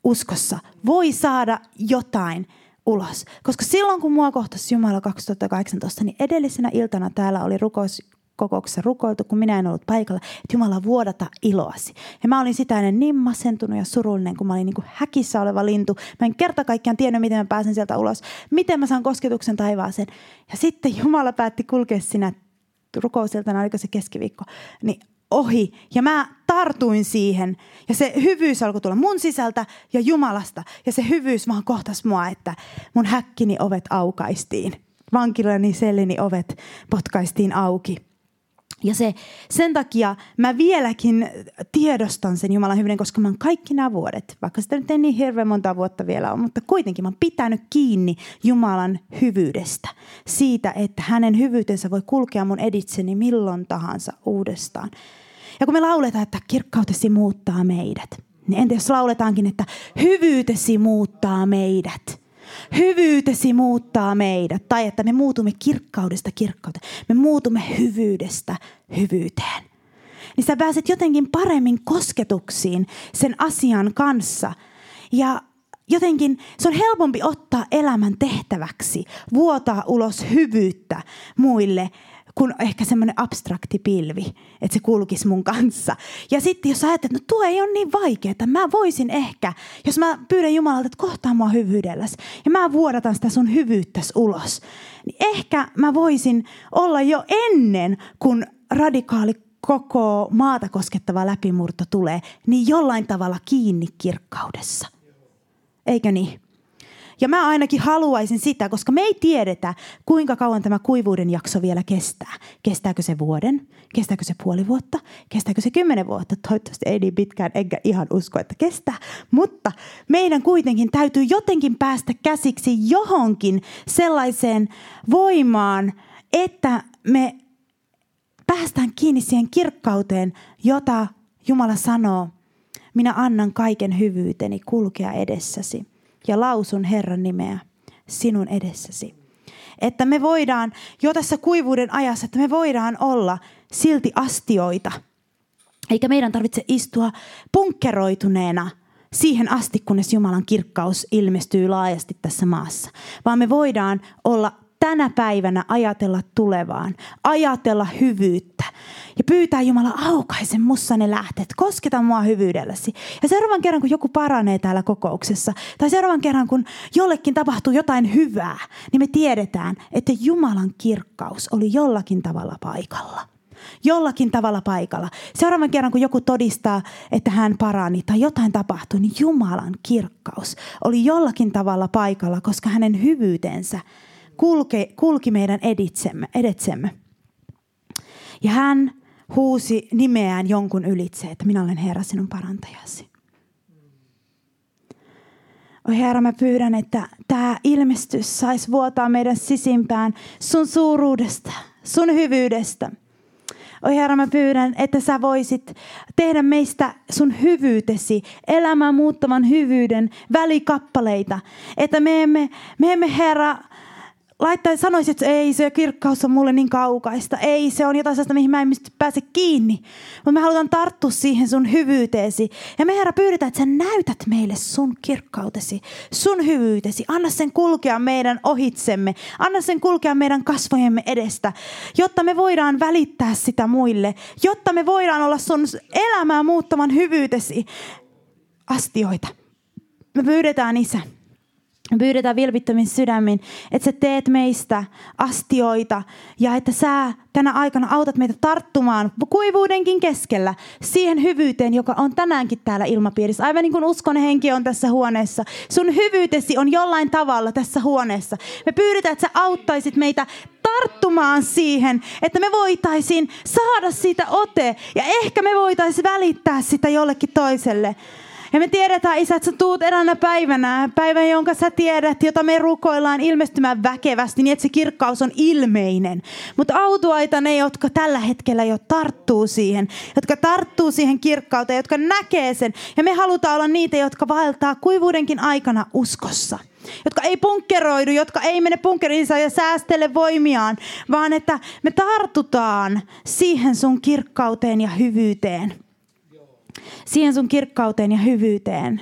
uskossa, voi saada jotain ulos. Koska silloin, kun mua kohtasi Jumala 2018, niin edellisenä iltana täällä oli rukous, kokouksessa rukoiltu, kun minä en ollut paikalla, että Jumala vuodata iloasi. Ja mä olin sitä ennen niin masentunut ja surullinen, kun mä olin niin kuin häkissä oleva lintu. Mä en kerta kaikkiaan tiennyt, miten mä pääsen sieltä ulos, miten mä saan kosketuksen taivaaseen. Ja sitten Jumala päätti kulkea sinä rukousiltana, oliko se keskiviikko, niin ohi ja mä tartuin siihen ja se hyvyys alkoi tulla mun sisältä ja Jumalasta ja se hyvyys vaan kohtas mua, että mun häkkini ovet aukaistiin. Vankilani sellini ovet potkaistiin auki. Ja se, sen takia mä vieläkin tiedostan sen Jumalan hyvyyden, koska mä oon kaikki nämä vuodet, vaikka sitä nyt ei niin hirveän monta vuotta vielä ole, mutta kuitenkin mä oon pitänyt kiinni Jumalan hyvyydestä. Siitä, että hänen hyvyytensä voi kulkea mun editseni milloin tahansa uudestaan. Ja kun me lauletaan, että kirkkautesi muuttaa meidät, niin entä jos lauletaankin, että hyvyytesi muuttaa meidät – Hyvyytesi muuttaa meidät. Tai että me muutumme kirkkaudesta kirkkauteen. Me muutumme hyvyydestä hyvyyteen. Niin sä pääset jotenkin paremmin kosketuksiin sen asian kanssa. Ja jotenkin se on helpompi ottaa elämän tehtäväksi, vuotaa ulos hyvyyttä muille kuin ehkä semmoinen abstrakti pilvi, että se kulkisi mun kanssa. Ja sitten jos ajattelet, että no tuo ei ole niin vaikeaa, mä voisin ehkä, jos mä pyydän Jumalalta, että kohtaa mua hyvyydelläsi ja mä vuodatan sitä sun hyvyyttäsi ulos, niin ehkä mä voisin olla jo ennen, kun radikaali koko maata koskettava läpimurto tulee, niin jollain tavalla kiinni kirkkaudessa. Eikö niin? Ja mä ainakin haluaisin sitä, koska me ei tiedetä, kuinka kauan tämä kuivuuden jakso vielä kestää. Kestääkö se vuoden? Kestääkö se puoli vuotta? Kestääkö se kymmenen vuotta? Toivottavasti ei niin pitkään, enkä ihan usko, että kestää. Mutta meidän kuitenkin täytyy jotenkin päästä käsiksi johonkin sellaiseen voimaan, että me päästään kiinni siihen kirkkauteen, jota Jumala sanoo, minä annan kaiken hyvyyteni kulkea edessäsi ja lausun Herran nimeä sinun edessäsi. Että me voidaan jo tässä kuivuuden ajassa, että me voidaan olla silti astioita. Eikä meidän tarvitse istua punkkeroituneena siihen asti, kunnes Jumalan kirkkaus ilmestyy laajasti tässä maassa. Vaan me voidaan olla tänä päivänä ajatella tulevaan, ajatella hyvyyttä ja pyytää Jumala aukaise mussa ne lähteet, kosketa mua hyvyydelläsi. Ja seuraavan kerran, kun joku paranee täällä kokouksessa, tai seuraavan kerran, kun jollekin tapahtuu jotain hyvää, niin me tiedetään, että Jumalan kirkkaus oli jollakin tavalla paikalla jollakin tavalla paikalla. Seuraavan kerran, kun joku todistaa, että hän parani tai jotain tapahtuu, niin Jumalan kirkkaus oli jollakin tavalla paikalla, koska hänen hyvyytensä kulke, kulki meidän editsemme, edetsemme. Ja hän huusi nimeään jonkun ylitse, että minä olen Herra sinun parantajasi. Oi Herra, mä pyydän, että tämä ilmestys saisi vuotaa meidän sisimpään sun suuruudesta, sun hyvyydestä. Oi Herra, mä pyydän, että sä voisit tehdä meistä sun hyvyytesi, elämän muuttavan hyvyyden välikappaleita. Että me emme, me emme Herra, laittaa sanoisi, että ei se kirkkaus on mulle niin kaukaista. Ei, se on jotain sellaista, mihin mä en pääse kiinni. Mutta me halutaan tarttua siihen sun hyvyyteesi. Ja me Herra pyydetään, että sä näytät meille sun kirkkautesi, sun hyvyytesi. Anna sen kulkea meidän ohitsemme. Anna sen kulkea meidän kasvojemme edestä, jotta me voidaan välittää sitä muille. Jotta me voidaan olla sun elämää muuttavan hyvyytesi astioita. Me pyydetään, Isä, Pyydetään vilpittömin sydämin, että sä teet meistä astioita ja että sä tänä aikana autat meitä tarttumaan kuivuudenkin keskellä siihen hyvyyteen, joka on tänäänkin täällä ilmapiirissä. Aivan niin kuin uskon henki on tässä huoneessa. Sun hyvyytesi on jollain tavalla tässä huoneessa. Me pyydetään, että sä auttaisit meitä tarttumaan siihen, että me voitaisiin saada siitä ote ja ehkä me voitaisiin välittää sitä jollekin toiselle. Ja me tiedetään, Isä, että sä tuut eräänä päivänä, päivän, jonka sä tiedät, jota me rukoillaan ilmestymään väkevästi, niin että se kirkkaus on ilmeinen. Mutta autuaita ne, jotka tällä hetkellä jo tarttuu siihen, jotka tarttuu siihen kirkkauteen, jotka näkee sen. Ja me halutaan olla niitä, jotka vaeltaa kuivuudenkin aikana uskossa jotka ei punkkeroidu, jotka ei mene punkkeriinsa ja säästele voimiaan, vaan että me tartutaan siihen sun kirkkauteen ja hyvyyteen siihen sun kirkkauteen ja hyvyyteen.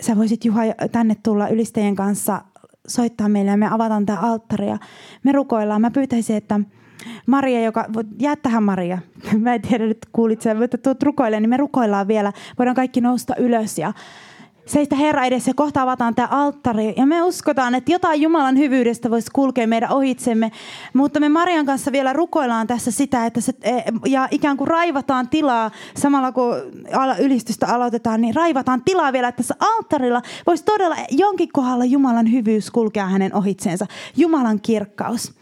Sä voisit Juha tänne tulla ylistäjien kanssa soittaa meille ja me avataan tämä alttari ja me rukoillaan. Mä pyytäisin, että Maria, joka, jää tähän Maria, mä en tiedä nyt kuulit sen, mutta tuut rukoilemaan, niin me rukoillaan vielä. Voidaan kaikki nousta ylös ja seistä Herra edessä ja kohta avataan tämä alttari. Ja me uskotaan, että jotain Jumalan hyvyydestä voisi kulkea meidän ohitsemme. Mutta me Marian kanssa vielä rukoillaan tässä sitä, että se, e, ja ikään kuin raivataan tilaa samalla kun ylistystä aloitetaan, niin raivataan tilaa vielä, että tässä alttarilla voisi todella jonkin kohdalla Jumalan hyvyys kulkea hänen ohitseensa. Jumalan kirkkaus.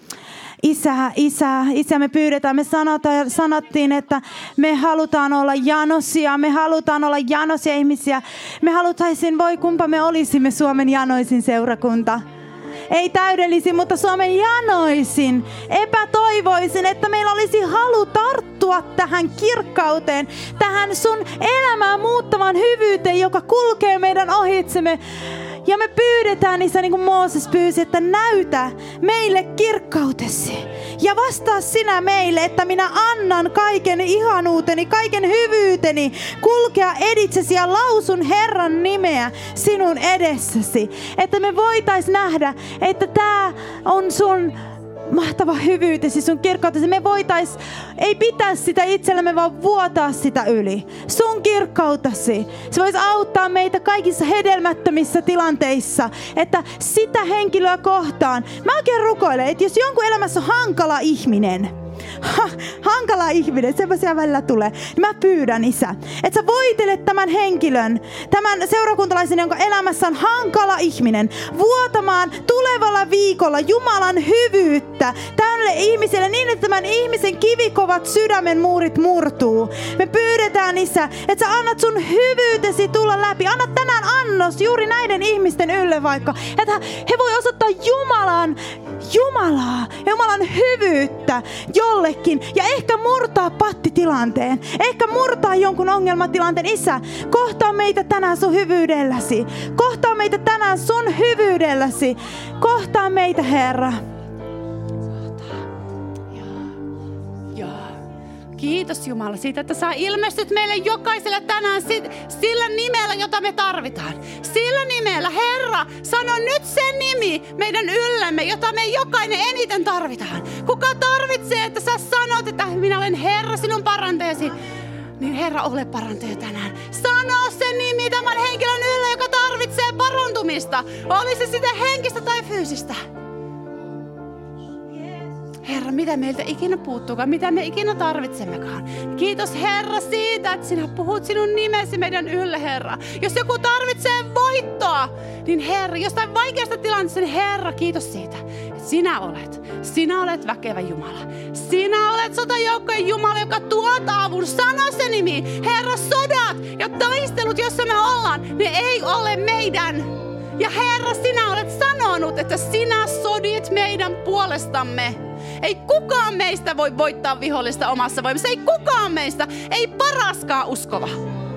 Isä, isä, isä, me pyydetään, me sanotaan, sanottiin, että me halutaan olla janosia, me halutaan olla janosia ihmisiä. Me halutaisin, voi kumpa me olisimme Suomen janoisin seurakunta ei täydellisin, mutta Suomen janoisin. Epätoivoisin, että meillä olisi halu tarttua tähän kirkkauteen, tähän sun elämää muuttavan hyvyyteen, joka kulkee meidän ohitsemme. Ja me pyydetään, Isä, niin kuin Mooses pyysi, että näytä meille kirkkautesi. Ja vastaa sinä meille, että minä annan kaiken ihanuuteni, kaiken hyvyyteni kulkea editsesi ja lausun Herran nimeä sinun edessäsi. Että me voitais nähdä, että tämä on sun mahtava hyvyytesi, sun kirkkautesi. Me voitais, ei pitää sitä itsellämme, vaan vuotaa sitä yli. Sun kirkkautesi. Se voisi auttaa meitä kaikissa hedelmättömissä tilanteissa, että sitä henkilöä kohtaan. Mä oikein rukoilen, että jos jonkun elämässä on hankala ihminen, ha, hankala ihminen, semmoisia välillä tulee. Niin mä pyydän, Isä, että sä voitelet tämän henkilön, tämän seurakuntalaisen, jonka elämässä on hankala ihminen, vuotamaan tulevalla viikolla Jumalan hyvyyttä tälle ihmiselle niin, että tämän ihmisen kivikovat sydämen muurit murtuu. Me pyydetään, Isä, että sä annat sun hyvyytesi tulla läpi. Anna tänään annos juuri näiden ihmisten ylle vaikka, että he voi osoittaa Jumalan, Jumalaa, Jumalan hyvyyttä jollekin ja ehkä murtaa pattitilanteen. Ehkä murtaa jonkun ongelmatilanteen. Isä, kohtaa meitä tänään sun hyvyydelläsi. Kohtaa meitä tänään sun hyvyydelläsi. Kohtaa meitä, Herra. Kiitos Jumala siitä, että sä ilmestyt meille jokaiselle tänään sillä nimellä, jota me tarvitaan. Sillä nimellä, Herra, sano nyt se nimi meidän yllämme, jota me jokainen eniten tarvitaan. Kuka tarvitsee, että sä sanot, että minä olen Herra, sinun parantajasi. Niin Herra, ole parantaja tänään. Sano se nimi tämän henkilön yllä, joka tarvitsee parantumista. Oli se sitä henkistä tai fyysistä. Herra, mitä meiltä ikinä puuttuukaan, mitä me ikinä tarvitsemmekaan. Kiitos Herra siitä, että sinä puhut sinun nimesi meidän ylle, Herra. Jos joku tarvitsee voittoa, niin Herra, jostain vaikeasta tilanteesta, niin Herra, kiitos siitä, että sinä olet. Sinä olet väkevä Jumala. Sinä olet sotajoukkojen Jumala, joka tuot avun. Sano se nimi. Herra, sodat ja taistelut, jossa me ollaan, ne ei ole meidän. Ja Herra, sinä olet sanonut, että sinä sodit meidän puolestamme. Ei kukaan meistä voi voittaa vihollista omassa voimassa. Ei kukaan meistä, ei paraskaan uskova.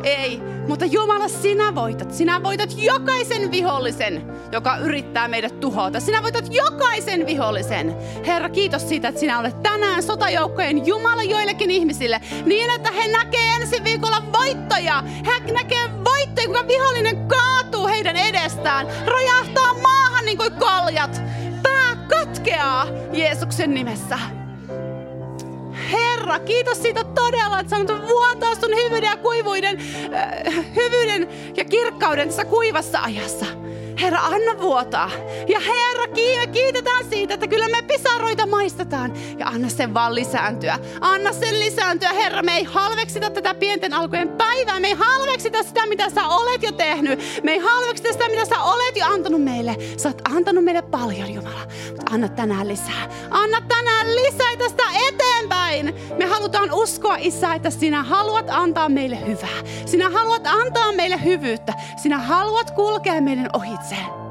Ei, mutta Jumala, sinä voitat. Sinä voitat jokaisen vihollisen, joka yrittää meidät tuhota. Sinä voitat jokaisen vihollisen. Herra, kiitos siitä, että sinä olet tänään sotajoukkojen Jumala joillekin ihmisille. Niin, että he näkee ensi viikolla voittoja. He näkee voittoja, kuinka vihollinen kaatuu heidän edestään. Rojahtaa maahan niin kuin koljat katkeaa Jeesuksen nimessä. Herra, kiitos siitä todella, että sä vuotaa sun hyvyyden ja kuivuuden, äh, hyvyyden ja kirkkauden tässä kuivassa ajassa. Herra, anna vuotaa. Ja Herra, kiitetään siitä, että kyllä me pisaroita maistetaan. Ja anna sen vaan lisääntyä. Anna sen lisääntyä, Herra. Me ei halveksita tätä pienten alkujen päivää. Me ei halveksita sitä, mitä sä olet jo tehnyt. Me ei halveksita sitä, mitä sä olet jo antanut meille. Sä oot antanut meille paljon, Jumala. Mutta anna tänään lisää. Anna tänään lisää tästä eteenpäin. Me halutaan uskoa, Isä, että sinä haluat antaa meille hyvää. Sinä haluat antaa meille hyvyyttä. Sinä haluat kulkea meidän ohitse tarvitsee.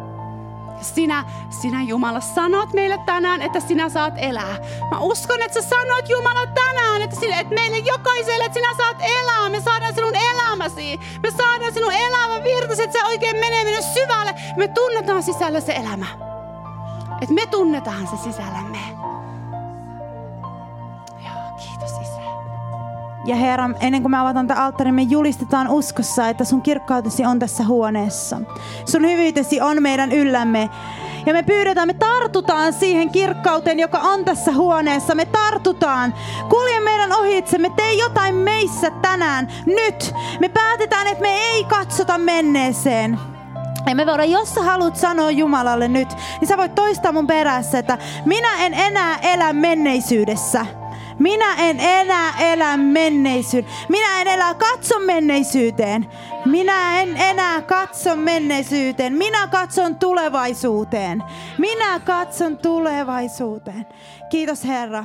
Sinä, sinä Jumala sanot meille tänään, että sinä saat elää. Mä uskon, että sä sanot Jumala tänään, että, sinä, että meille jokaiselle, että sinä saat elää. Me saadaan sinun elämäsi. Me saadaan sinun elämä virtasi, että se oikein menee meidän syvälle. Me tunnetaan sisällä se elämä. Että me tunnetaan se sisällämme. Joo, kiitos Isä. Ja Herra, ennen kuin me avataan tämä alttari, me julistetaan uskossa, että sun kirkkautesi on tässä huoneessa. Sun hyvyytesi on meidän yllämme. Ja me pyydetään, me tartutaan siihen kirkkauteen, joka on tässä huoneessa. Me tartutaan. Kulje meidän ohitsemme, tee jotain meissä tänään, nyt. Me päätetään, että me ei katsota menneeseen. Ja me voidaan, jos sä haluat sanoa Jumalalle nyt, niin sä voit toistaa mun perässä, että minä en enää elä menneisyydessä. Minä en enää elä menneisyyden. Minä en elä katso menneisyyteen. Minä en enää katso menneisyyteen. Minä katson tulevaisuuteen. Minä katson tulevaisuuteen. Kiitos Herra.